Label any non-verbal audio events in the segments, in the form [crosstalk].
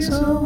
So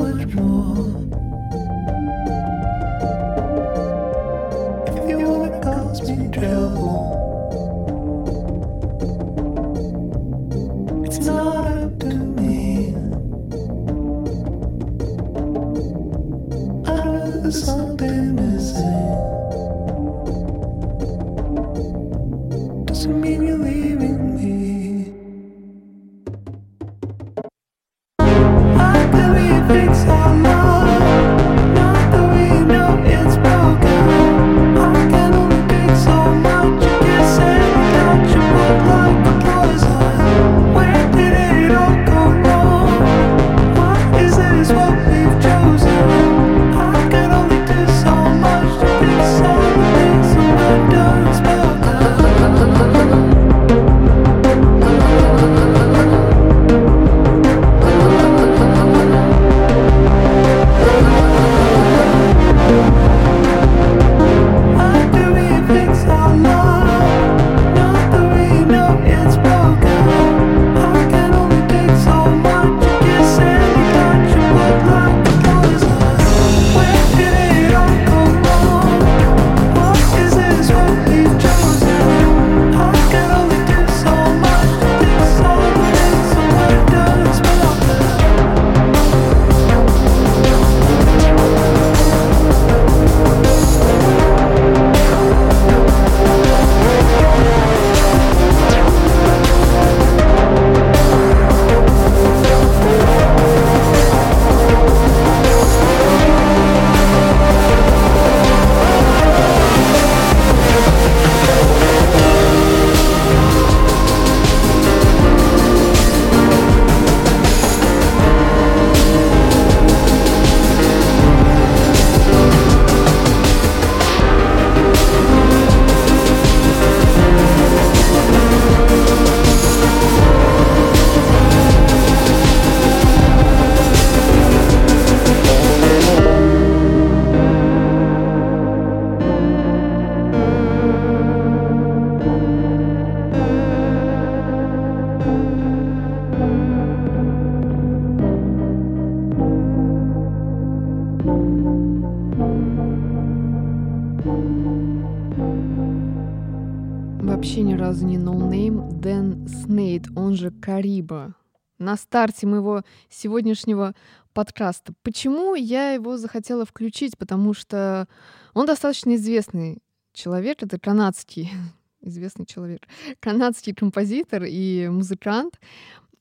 Вообще ни разу не ноунейм Дэн Снейт, он же Кариба. На старте моего сегодняшнего подкаста. Почему я его захотела включить? Потому что он достаточно известный человек, это канадский [laughs] известный человек, канадский композитор и музыкант.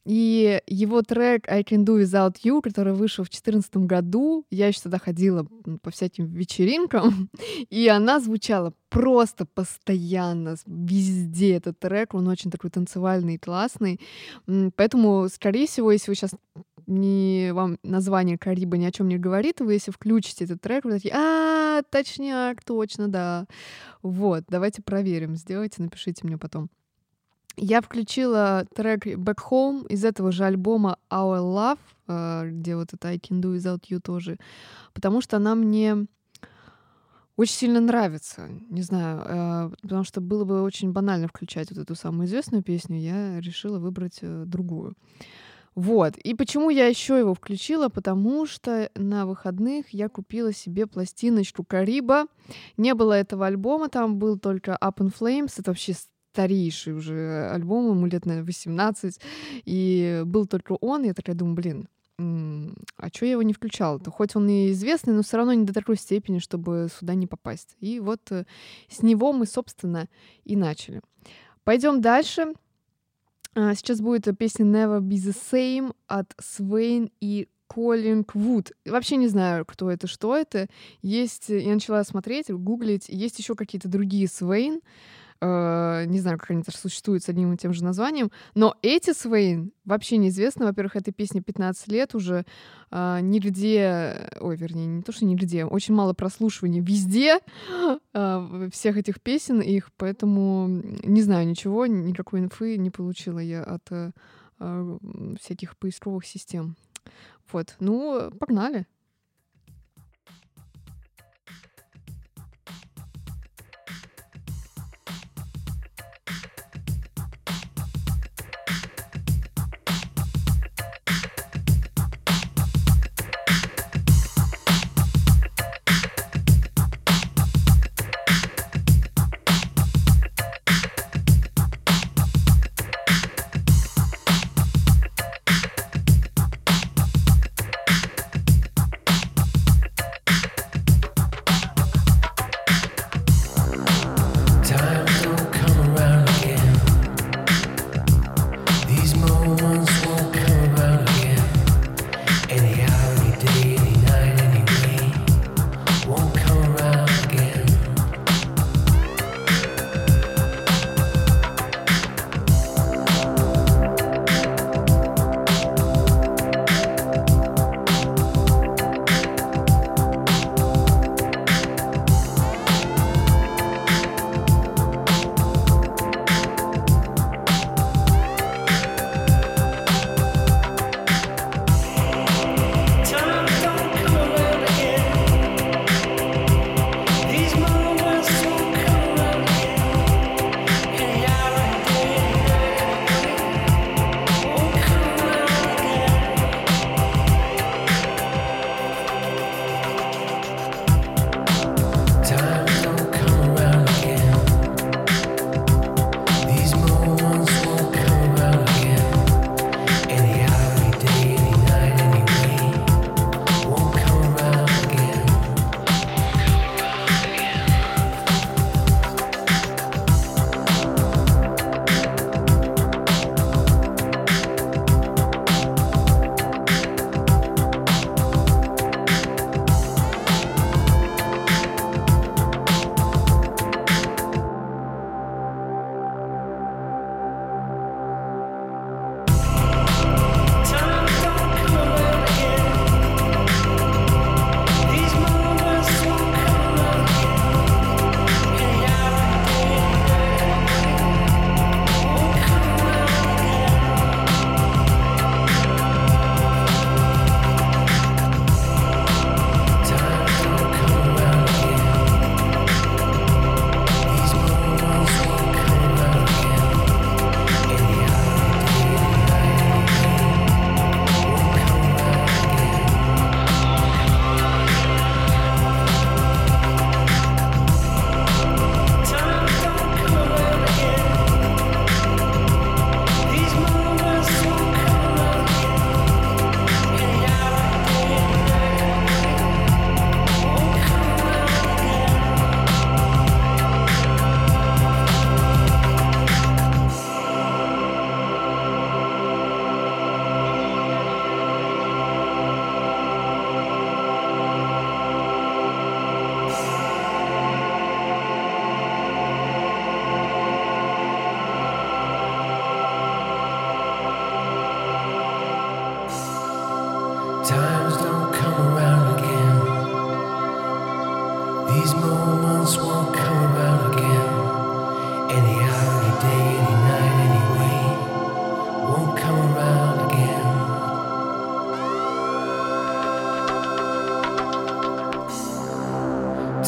И его трек I Can Do Without You, который вышел в 2014 году, я еще тогда ходила по всяким вечеринкам, [laughs] и она звучала просто постоянно, везде этот трек, он очень такой танцевальный и классный. Поэтому, скорее всего, если вы сейчас не вам название Кариба ни о чем не говорит, вы если включите этот трек, вы такие, а, точняк, точно, да. Вот, давайте проверим, сделайте, напишите мне потом. Я включила трек Back Home из этого же альбома Our Love, э, где вот это I Can Do Without You тоже, потому что она мне очень сильно нравится. Не знаю, э, потому что было бы очень банально включать вот эту самую известную песню, я решила выбрать э, другую. Вот. И почему я еще его включила? Потому что на выходных я купила себе пластиночку Кариба. Не было этого альбома, там был только Up in Flames. Это вообще старейший уже альбом, ему лет, наверное, 18. И был только он. Я такая думаю, блин, а что я его не включала-то? Хоть он и известный, но все равно не до такой степени, чтобы сюда не попасть. И вот э, с него мы, собственно, и начали. Пойдем дальше. А, Сейчас будет песня Never Be the Same от Свейн и Коллингвуд. Вообще не знаю, кто это, что это. Есть, я начала смотреть, гуглить. Есть еще какие-то другие Свейн. Э, не знаю, как они тоже существуют с одним и тем же названием. Но эти Свейн вообще неизвестно. Во-первых, этой песне 15 лет уже э, нигде... Ой, вернее, не то, что нигде. Очень мало прослушиваний везде э, [gasps] всех этих песен их. Поэтому не знаю ничего, никакой инфы не получила я от э, э всяких поисковых систем. Вот, ну, погнали.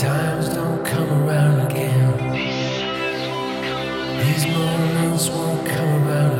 times don't come around again. These moments won't come around.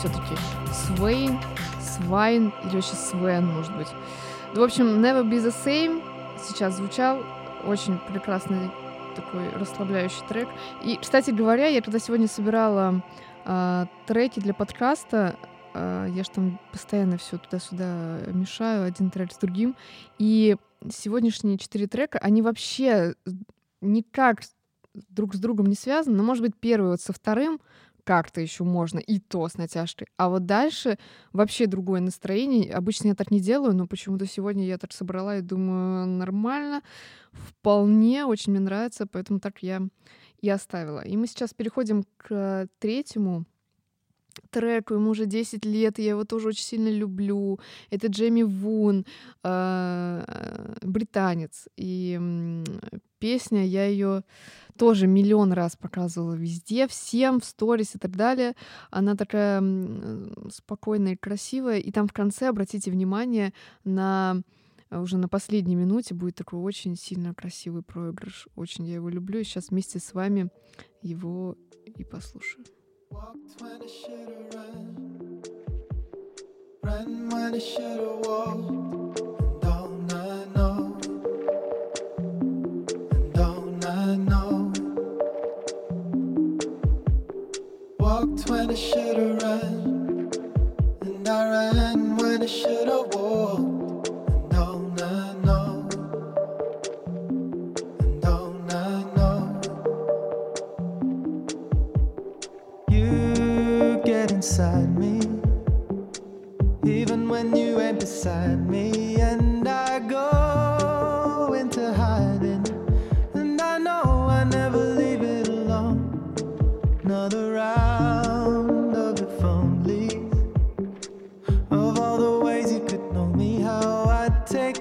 Все-таки Свейн, Свайн или вообще Свен, может быть. В общем, Never Be The Same сейчас звучал. Очень прекрасный такой расслабляющий трек. И, кстати говоря, я когда сегодня собирала э, треки для подкаста, э, я же там постоянно все туда-сюда мешаю, один трек с другим. И сегодняшние четыре трека, они вообще никак друг с другом не связаны, но, может быть, первый вот со вторым как-то еще можно, и то с натяжкой. А вот дальше вообще другое настроение. Обычно я так не делаю, но почему-то сегодня я так собрала и думаю, нормально, вполне, очень мне нравится, поэтому так я и оставила. И мы сейчас переходим к третьему треку, ему уже 10 лет, я его тоже очень сильно люблю. Это Джейми Вун, э, британец. И песня, я ее тоже миллион раз показывала везде, всем, в сторис и так далее. Она такая спокойная и красивая. И там в конце, обратите внимание, на уже на последней минуте будет такой очень сильно красивый проигрыш. Очень я его люблю. И сейчас вместе с вами его и послушаю. Walked when I should've run. Ran when I should've walked. And don't I know? And don't I know? Walked when I should've run.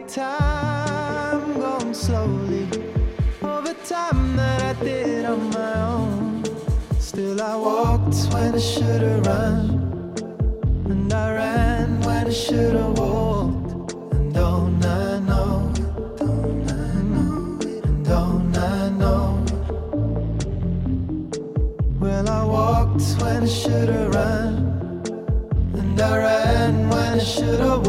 Time going slowly. Over time that I did on my own. Still I walked when I should've run And I ran when I should've walked And don't I know, don't I know, and don't I know Well I walked when I should've run And I ran when I should've walked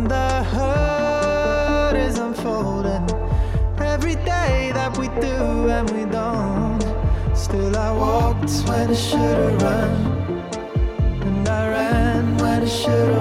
do we don't. Still I walked when I should've run And I ran when I should've walked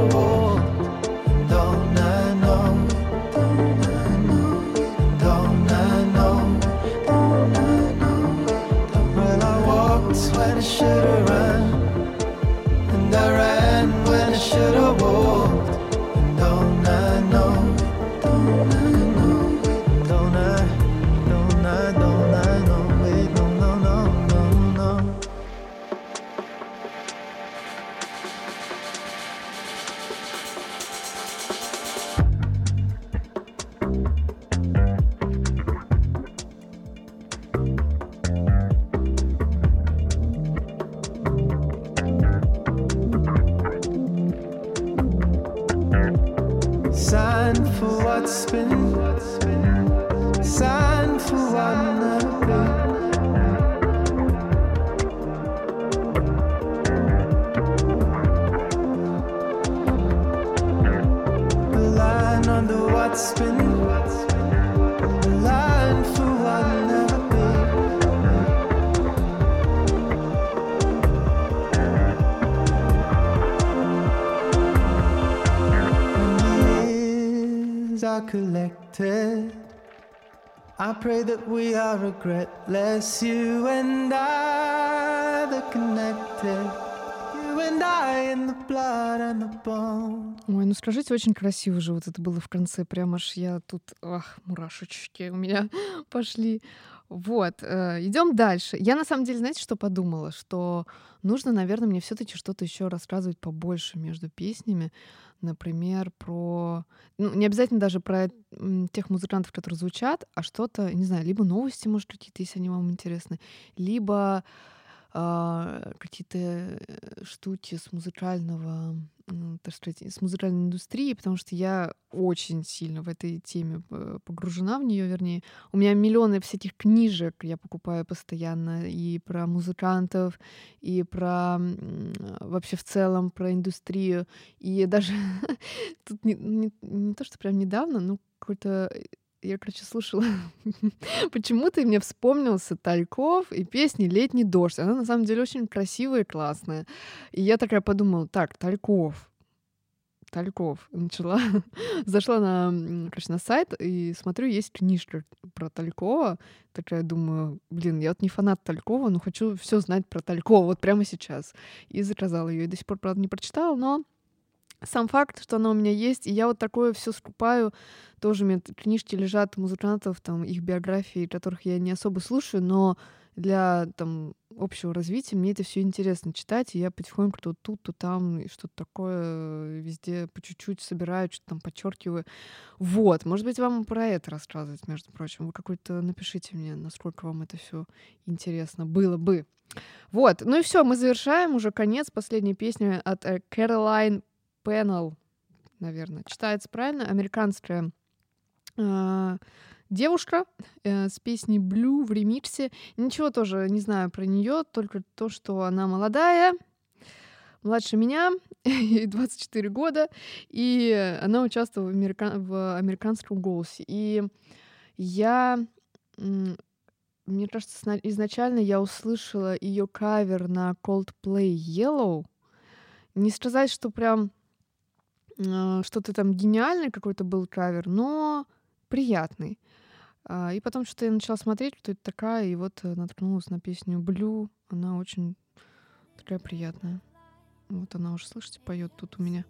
Sign for what's been, sign for what never been. The line under what's been, collected. I pray that we are regretless, you and I, the connected. Ой, ну скажите, очень красиво же вот это было в конце. Прям аж я тут, ах, мурашечки у меня [laughs] пошли Вот, э, идем дальше. Я на самом деле, знаете, что подумала? Что нужно, наверное, мне все-таки что-то еще рассказывать побольше между песнями. Например, про... Ну, не обязательно даже про тех музыкантов, которые звучат, а что-то, не знаю, либо новости, может, какие-то, если они вам интересны, либо а, какие-то э, штуки с музыкального, так сказать, с музыкальной индустрии, потому что я очень сильно в этой теме п- погружена в нее, вернее. У меня миллионы всяких книжек я покупаю постоянно и про музыкантов, и про вообще в целом про индустрию. И даже [laughs] тут не, не- не то, что прям недавно, ну какой-то я, короче, слушала. [laughs] Почему-то мне вспомнился Тальков и песни «Летний дождь». Она на самом деле очень красивая и классная. И я такая подумала, так, Тальков, Тальков. Начала, [laughs] зашла на, короче, на сайт и смотрю, есть книжка про Талькова. Такая думаю, блин, я вот не фанат Талькова, но хочу все знать про Талькова вот прямо сейчас. И заказала ее. И до сих пор, правда, не прочитала, но сам факт, что она у меня есть, и я вот такое все скупаю. Тоже у меня книжки лежат музыкантов, там, их биографии, которых я не особо слушаю, но для там общего развития мне это все интересно читать, и я потихоньку то тут, то там, и что-то такое э, везде по чуть-чуть собираю, что-то там подчеркиваю. Вот, может быть, вам про это рассказывать, между прочим. Вы какой-то напишите мне, насколько вам это все интересно было бы. Вот, ну и все, мы завершаем уже конец последней песни от э, Пеннелл, наверное, читается правильно, американская э, девушка э, с песней Blue в ремиксе. Ничего тоже не знаю про нее, только то, что она молодая, младше меня, [laughs] ей 24 года, и она участвовала в, америка- в американском голосе. И я, мне кажется, изначально я услышала ее кавер на Coldplay Yellow. Не сказать, что прям что-то там гениальный какой-то был кавер, но приятный. А, И потом что-то я начала смотреть, кто это такая, и вот э, наткнулась на песню Blue. Она очень такая приятная. Вот она уже, слышите, поет тут у меня.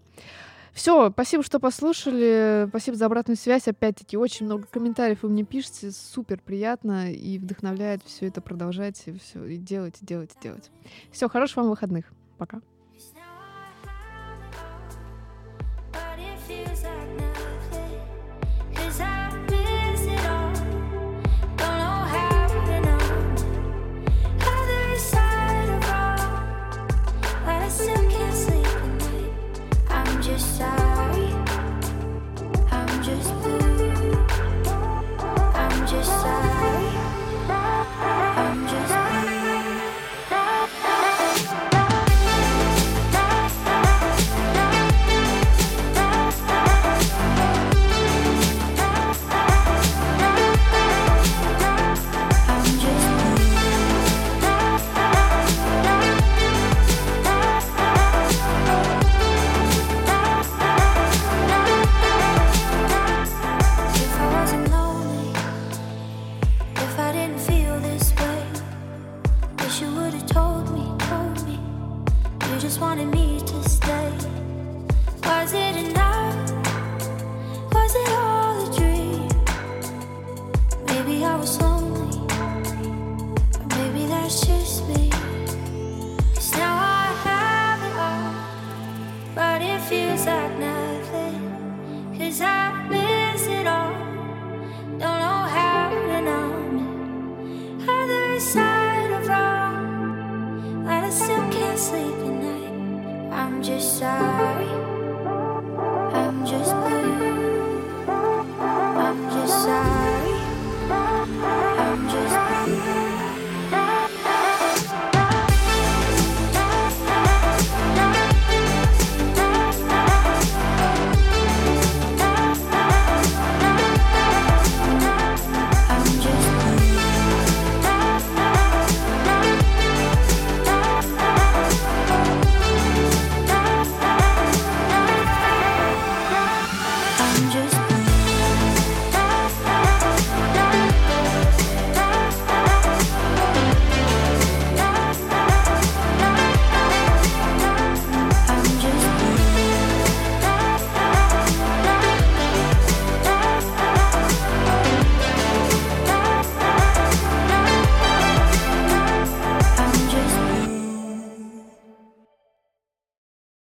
Все, спасибо, что послушали. Спасибо за обратную связь. Опять-таки, очень много комментариев вы мне пишете. Супер приятно и вдохновляет все это продолжать и все и делать, и делать, и делать. Все, хороших вам выходных. Пока.